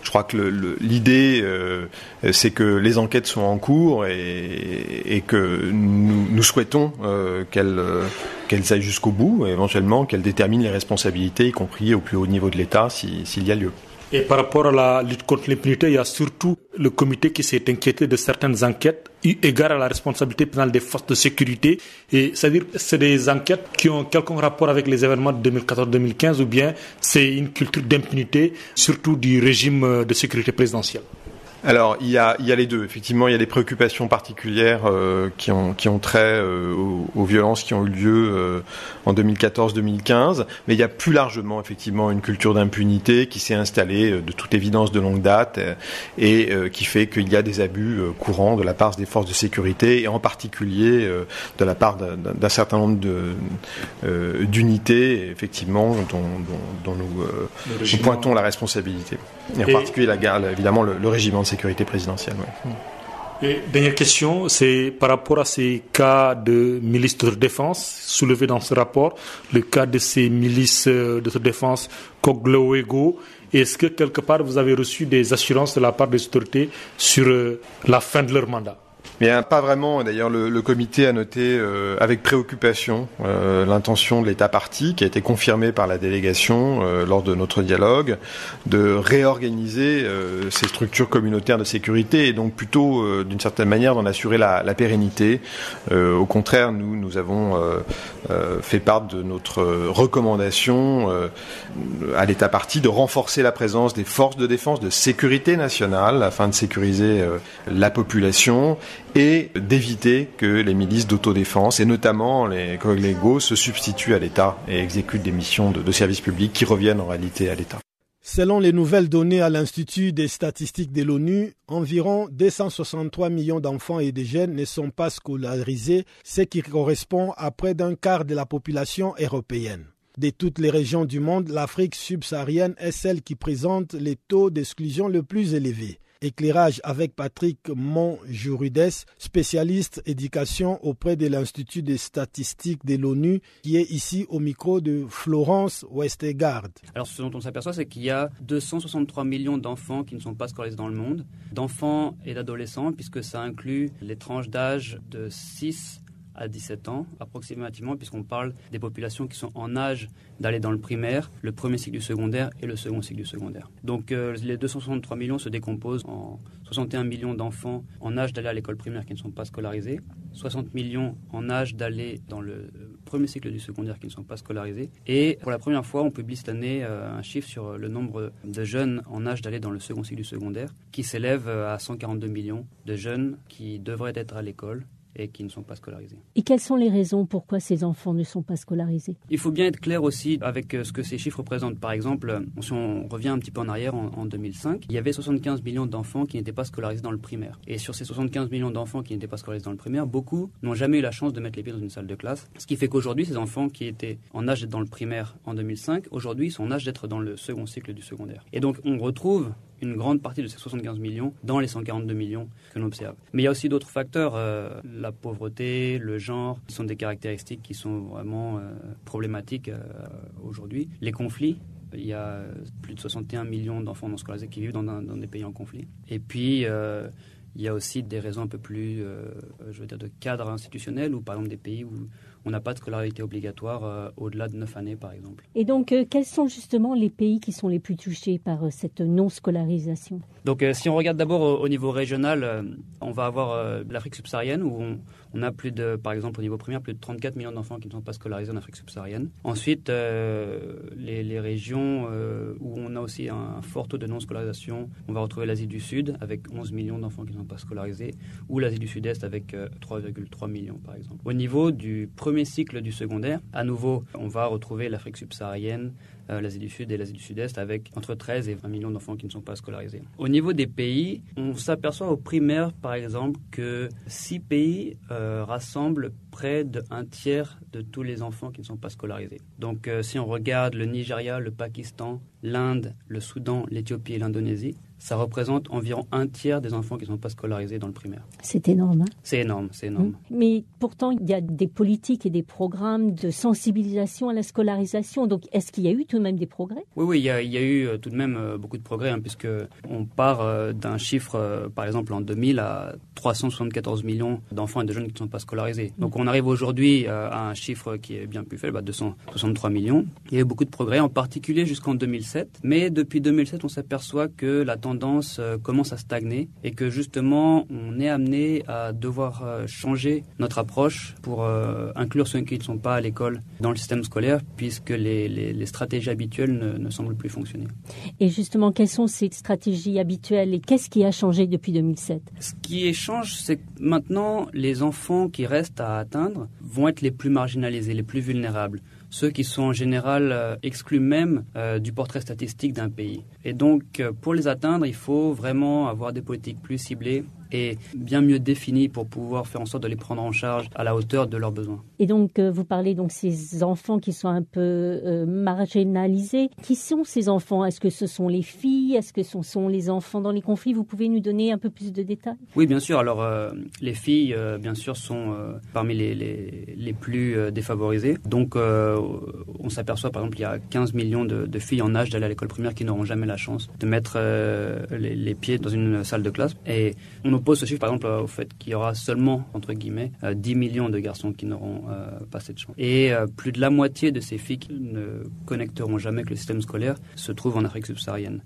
je crois que l'idée, euh, c'est que les enquêtes sont en cours et, que nous, souhaitons euh, qu'elles euh, qu'elles aillent jusqu'au bout, et éventuellement qu'elles déterminent les responsabilités, y compris au plus haut niveau de l'État, s'il si, y a lieu. Et par rapport à la lutte contre l'impunité, il y a surtout le comité qui s'est inquiété de certaines enquêtes égard à la responsabilité pénale des forces de sécurité. Et c'est-à-dire, c'est des enquêtes qui ont quelconque rapport avec les événements de 2014-2015 ou bien c'est une culture d'impunité, surtout du régime de sécurité présidentielle. Alors, il y, a, il y a les deux. Effectivement, il y a des préoccupations particulières euh, qui, ont, qui ont trait euh, aux, aux, violences qui ont eu lieu euh, en 2014-2015, mais il y a plus largement, effectivement, une culture d'impunité qui s'est installée de toute évidence de longue date et qui fait qu'il y a des abus courants de la part des forces de sécurité et en particulier de la part d'un certain nombre d'unités, effectivement, dont, dont, dont nous, nous, pointons la responsabilité. Et en et particulier, la, évidemment, le, le régiment de sécurité présidentielle. Ouais. Et dernière question, c'est par rapport à ces cas de milices défense soulevés dans ce rapport, le cas de ces milices euh, de défense Cogloego. Est-ce que quelque part vous avez reçu des assurances de la part des autorités sur euh, la fin de leur mandat? Hein, pas vraiment. D'ailleurs, le, comité a noté euh, avec préoccupation euh, l'intention de l'État parti, qui a été confirmée par la délégation euh, lors de notre dialogue, de réorganiser ces structures communautaires de sécurité et donc plutôt, d'une certaine manière, d'en assurer la, la pérennité. au contraire, nous, nous avons fait part de notre recommandation à l'État parti de renforcer la présence des forces de défense de sécurité nationale afin de sécuriser la population et d'éviter que les milices d'autodéfense, et notamment les collègues se substituent à l'État et exécutent des missions de, de service public qui reviennent en réalité à l'État. Selon les nouvelles données à l'Institut des statistiques de l'ONU, environ 263 millions d'enfants et de jeunes ne sont pas scolarisés, ce qui correspond à près d'un quart de la population européenne. De toutes les régions du monde, l'Afrique subsaharienne est celle qui présente les taux d'exclusion le plus élevés. Éclairage avec Patrick Montjurudes, spécialiste éducation auprès de l'Institut des statistiques de l'ONU, qui est ici au micro de Florence Westegard. Alors, ce dont on s'aperçoit, c'est qu'il y a 263 millions d'enfants qui ne sont pas scolarisés dans le monde, d'enfants et d'adolescents, puisque ça inclut les tranches d'âge de 6 à 17 ans approximativement, puisqu'on parle des populations qui sont en âge d'aller dans le primaire, le premier cycle du secondaire et le second cycle du secondaire. Donc euh, les 263 millions se décomposent en 61 millions d'enfants en âge d'aller à l'école primaire qui ne sont pas scolarisés, 60 millions en âge d'aller dans le premier cycle du secondaire qui ne sont pas scolarisés. Et pour la première fois, on publie cette année euh, un chiffre sur le nombre de jeunes en âge d'aller dans le second cycle du secondaire qui s'élève euh, à 142 millions de jeunes qui devraient être à l'école et qui ne sont pas scolarisés. Et quelles sont les raisons pourquoi ces enfants ne sont pas scolarisés? Il faut bien être clair aussi avec euh, ce que ces chiffres représentent. Par exemple, euh, si on revient un petit peu en arrière, en, 2005, il y avait 75 millions d'enfants qui n'étaient pas scolarisés dans le primaire. Et sur ces 75 millions d'enfants qui n'étaient pas scolarisés dans le primaire, beaucoup n'ont jamais eu la chance de mettre les pieds dans une salle de classe. Ce qui fait qu'aujourd'hui, ces enfants qui étaient en âge d'être dans le primaire en 2005, aujourd'hui, sont en âge d'être dans le second cycle du secondaire. Et donc, on retrouve une grande partie de ces 75 millions dans les 142 millions que l'on observe. Mais il y a aussi d'autres facteurs, euh, la pauvreté, le genre, qui sont des caractéristiques qui sont vraiment euh, problématiques euh, aujourd'hui. Les conflits, il y a plus de 61 millions d'enfants non scolarisés qui vivent dans, des pays en conflit. Et puis, il y a aussi des raisons un peu plus, je veux dire, de cadre institutionnel, ou par exemple des pays où on n'a pas de scolarité obligatoire euh, au-delà de 9 années, par exemple. Et donc, euh, quels sont justement les pays qui sont les plus touchés par euh, cette non-scolarisation? Donc, si on regarde d'abord au, niveau régional, on va avoir l'Afrique subsaharienne, où on, on, a plus de, par exemple, au niveau primaire, plus de 34 millions d'enfants qui ne sont pas scolarisés en Afrique subsaharienne. Ensuite, les, régions où on a aussi un fort taux de non-scolarisation, on va retrouver l'Asie du Sud, avec 11 millions d'enfants qui ne sont pas scolarisés, ou l'Asie du Sud-Est, avec 3,3 millions, par exemple. Au niveau du premier cycle du secondaire, à nouveau, on va retrouver l'Afrique subsaharienne, euh, l'Asie du Sud et l'Asie du Sud-Est avec entre 13 et 20 millions d'enfants qui ne sont pas scolarisés. Au niveau des pays, on s'aperçoit au primaire, par exemple, que six pays euh, rassemblent près d'un tiers de tous les enfants qui ne sont pas scolarisés. Donc euh, si on regarde le Nigeria, le Pakistan, l'Inde, le Soudan, l'Éthiopie et l'Indonésie, ça représente environ un tiers des enfants qui ne sont pas scolarisés dans le primaire. C'est énorme. Hein? C'est énorme, c'est énorme. Mais pourtant, il y a des politiques et des programmes de sensibilisation à la scolarisation. Donc, est-ce qu'il y a eu tout de même des progrès? Oui, oui, il y, a, eu euh, tout de même euh, beaucoup de progrès, hein, puisque on part euh, d'un chiffre, par exemple, en 2000 à 374 millions d'enfants et de jeunes qui ne sont pas scolarisés. Donc, on arrive aujourd'hui à un chiffre qui est bien plus faible, à 263 millions. Il y a eu beaucoup de progrès, en particulier jusqu'en 2007. Mais depuis 2007, on s'aperçoit que la tendance euh, commence à stagner et que justement on est amené à devoir euh, changer notre approche pour euh, inclure ceux qui ne sont pas à l'école dans le système scolaire puisque les, les, stratégies habituelles ne, ne, semblent plus fonctionner. Et justement, quelles sont ces stratégies habituelles et qu'est-ce qui a changé depuis 2007 Ce qui change, c'est que maintenant les enfants qui restent à vont être les plus marginalisés, les plus vulnérables ceux qui sont en général euh, exclus même euh, du portrait statistique d'un pays. Et donc, euh, pour les atteindre, il faut vraiment avoir des politiques plus ciblées et bien mieux définies pour pouvoir faire en sorte de les prendre en charge à la hauteur de leurs besoins. Et donc, vous parlez donc ces enfants qui sont un peu marginalisés. Qui sont ces enfants? Est-ce que ce sont les filles? Est-ce que ce sont les enfants dans les conflits? Vous pouvez nous donner un peu plus de détails? Oui, bien sûr. Alors, les filles, bien sûr, sont parmi les, les, les plus défavorisées. Donc, on s'aperçoit par exemple qu'il y a 15 millions de, filles en âge d'aller à l'école primaire qui n'auront jamais la chance de mettre euh, les, pieds dans une salle de classe. Et on oppose ce chiffre par exemple au fait qu'il y aura seulement, entre guillemets, 10 euh, millions de garçons qui n'auront euh, pas cette chance. Et plus de la moitié de ces filles qui ne connecteront jamais avec le système scolaire se trouvent en Afrique subsaharienne.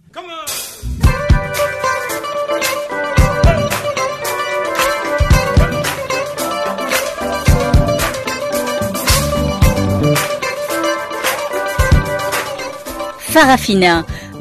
Farafina,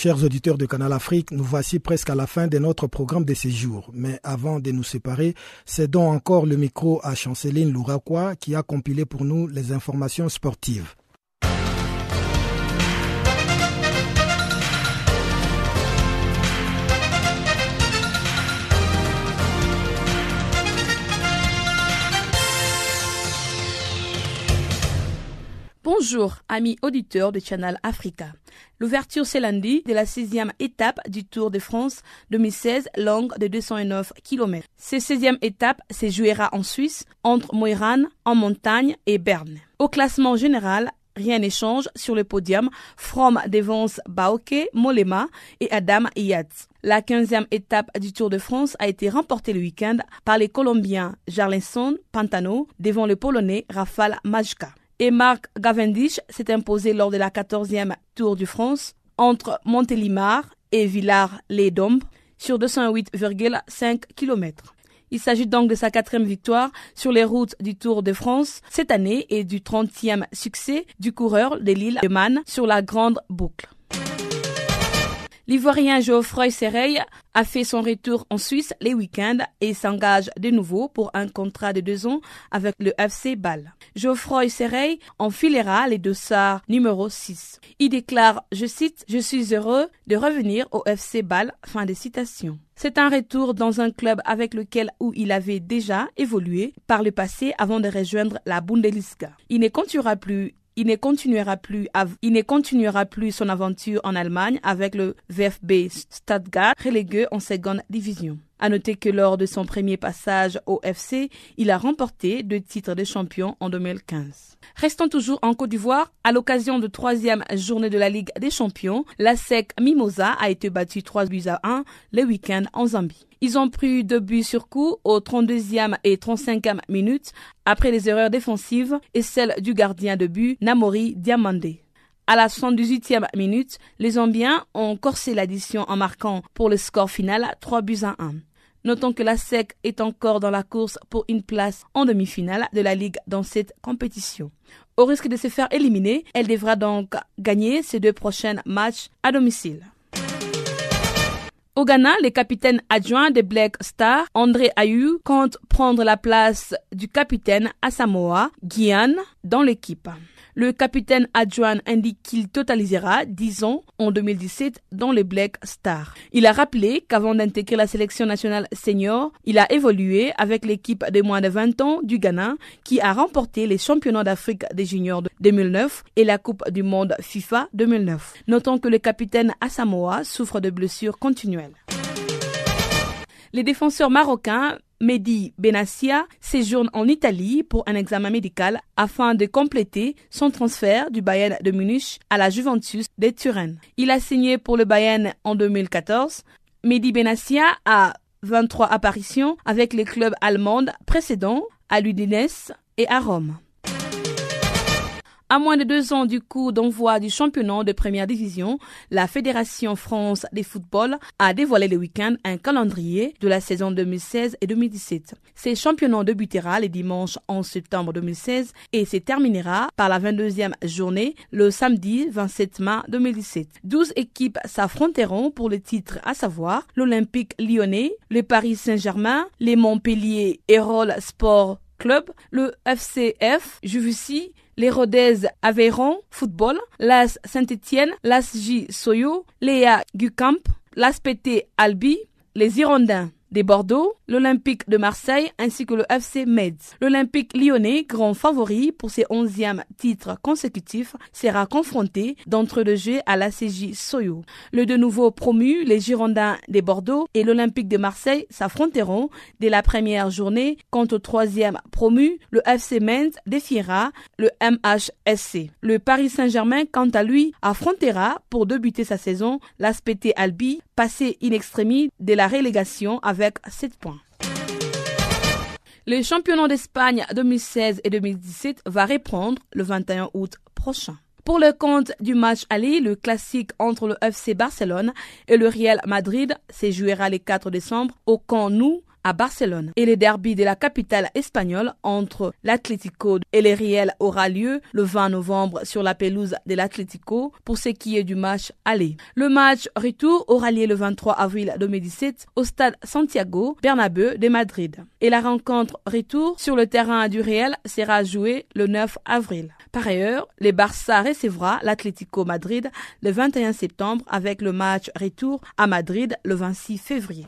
Chers auditeurs de Canal Afrique, nous voici presque à la fin de notre programme de séjour. Mais avant de nous séparer, cédons encore le micro à Chanceline Louraquois qui a compilé pour nous les informations sportives. Bonjour, amis auditeurs de Channel Africa. L'ouverture ce lundi de la sixième étape du Tour de France 2016, longue de 209 km. Cette sixième étape se jouera en Suisse, entre Moiran, en montagne et Berne. Au classement général, rien n'échange sur le podium. From devance Baoke, Molema et Adam Yatz. La quinzième étape du Tour de France a été remportée le week-end par les Colombiens Jarlinson Pantano devant le Polonais Rafal Majka et Marc Cavendish s'est imposé lors de la 14e Tour de France entre Montélimar et Villars-les-Dombes sur 208,5 km. Il s'agit donc de sa quatrième victoire sur les routes du Tour de France cette année et du 30e succès du coureur de l'île de Man sur la Grande Boucle. L'Ivoirien Geoffroy Serreille a fait son retour en Suisse les week-ends et s'engage de nouveau pour un contrat de deux ans avec le FC Bâle. Geoffroy Serreille enfilera les dossards numéro 6. Il déclare, je cite, Je suis heureux de revenir au FC Bâle. Fin de citation. C'est un retour dans un club avec lequel où il avait déjà évolué par le passé avant de rejoindre la Bundesliga. Il ne continuera plus il ne continuera plus, son aventure en Allemagne avec le VfB Stuttgart, relégué en seconde division. À noter que lors de son premier passage au FC, il a remporté deux titres de champion en 2015. Restons toujours en Côte d'Ivoire. À l'occasion de troisième journée de la Ligue des Champions, la SEC Mimosa a été battue 3 buts à 1 le week-end en Zambie. Ils ont pris deux buts sur coup aux 32e et 35e minutes après les erreurs défensives et celles du gardien de but Namori Diamandé. À la 78e minute, les Zambiens ont corsé l'addition en marquant pour le score final 3 buts à 1. Notons que la SEC est encore dans la course pour une place en demi-finale de la Ligue dans cette compétition. Au risque de se faire éliminer, elle devra donc gagner ses deux prochains matchs à domicile. Au Ghana, le capitaine adjoint des Black Stars, André Ayew, compte prendre la place du capitaine Asamoah Guyane dans l'équipe. Le capitaine adjoint indique qu'il totalisera 10 ans en 2017 dans les Black Stars. Il a rappelé qu'avant d'intégrer la sélection nationale senior, il a évolué avec l'équipe de moins de 20 ans du Ghana qui a remporté les championnats d'Afrique des juniors de 2009 et la Coupe du monde FIFA 2009. Notons que le capitaine Asamoah souffre de blessures continuelles. Les défenseurs marocains Mehdi Benassia séjourne en Italie pour un examen médical afin de compléter son transfert du Bayern de Munich à la Juventus de Turin. Il a signé pour le Bayern en 2014. Mehdi Benassia a 23 apparitions avec les clubs allemands précédents à l'Udinese et à Rome. À moins de deux ans du coup d'envoi du championnat de première division, la Fédération France des football a dévoilé le week-end un calendrier de la saison 2016 et 2017. Ces championnats débutera le dimanche 11 septembre 2016 et se terminera par la 22e journée le samedi 27 mars 2017. 12 équipes s'affronteront pour le titre, à savoir l'Olympique lyonnais, le Paris Saint-Germain, les Montpellier Hérol Sport Club, le FCF Juvisy, les Rodez Aveyron Football, l'AS Saint-Étienne, l'AS J Soyo, Léa Gucamp, l'AS PT Albi, les Hirondins des Bordeaux, l'Olympique de Marseille ainsi que le FC Metz. L'Olympique lyonnais, grand favori pour ses onzièmes titres consécutifs, sera confronté d'entre deux jeux à la CJ Soyo. Le de nouveau promu, les Girondins des Bordeaux et l'Olympique de Marseille s'affronteront dès la première journée. Quant au troisième promu, le FC Metz défiera le MHSC. Le Paris Saint-Germain, quant à lui, affrontera pour débuter sa saison l'Aspect Albi, passé in extremis de la relégation avec 7 points. Le championnat d'Espagne 2016 et 2017 va reprendre le 21 août prochain. Pour le compte du match aller, le classique entre le FC Barcelone et le Real Madrid se jouera le 4 décembre au Camp Nou à Barcelone. Et le derby de la capitale espagnole entre l'Atlético et le Real aura lieu le 20 novembre sur la pelouse de l'Atlético pour ce qui est du match aller. Le match retour aura lieu le 23 avril 2017 au stade Santiago Bernabéu de Madrid. Et la rencontre retour sur le terrain du Real sera jouée le 9 avril. Par ailleurs, le Barça recevra l'Atlético Madrid le 21 septembre avec le match retour à Madrid le 26 février.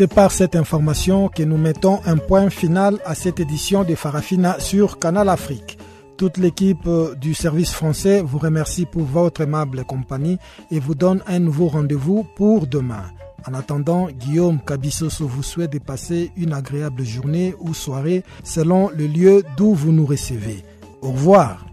C'est par cette information que nous mettons un point final à cette édition de Farafina sur Canal Afrique. Toute l'équipe du service français vous remercie pour votre aimable compagnie et vous donne un nouveau rendez-vous pour demain. En attendant, Guillaume Cabissoso vous souhaite de passer une agréable journée ou soirée selon le lieu d'où vous nous recevez. Au revoir.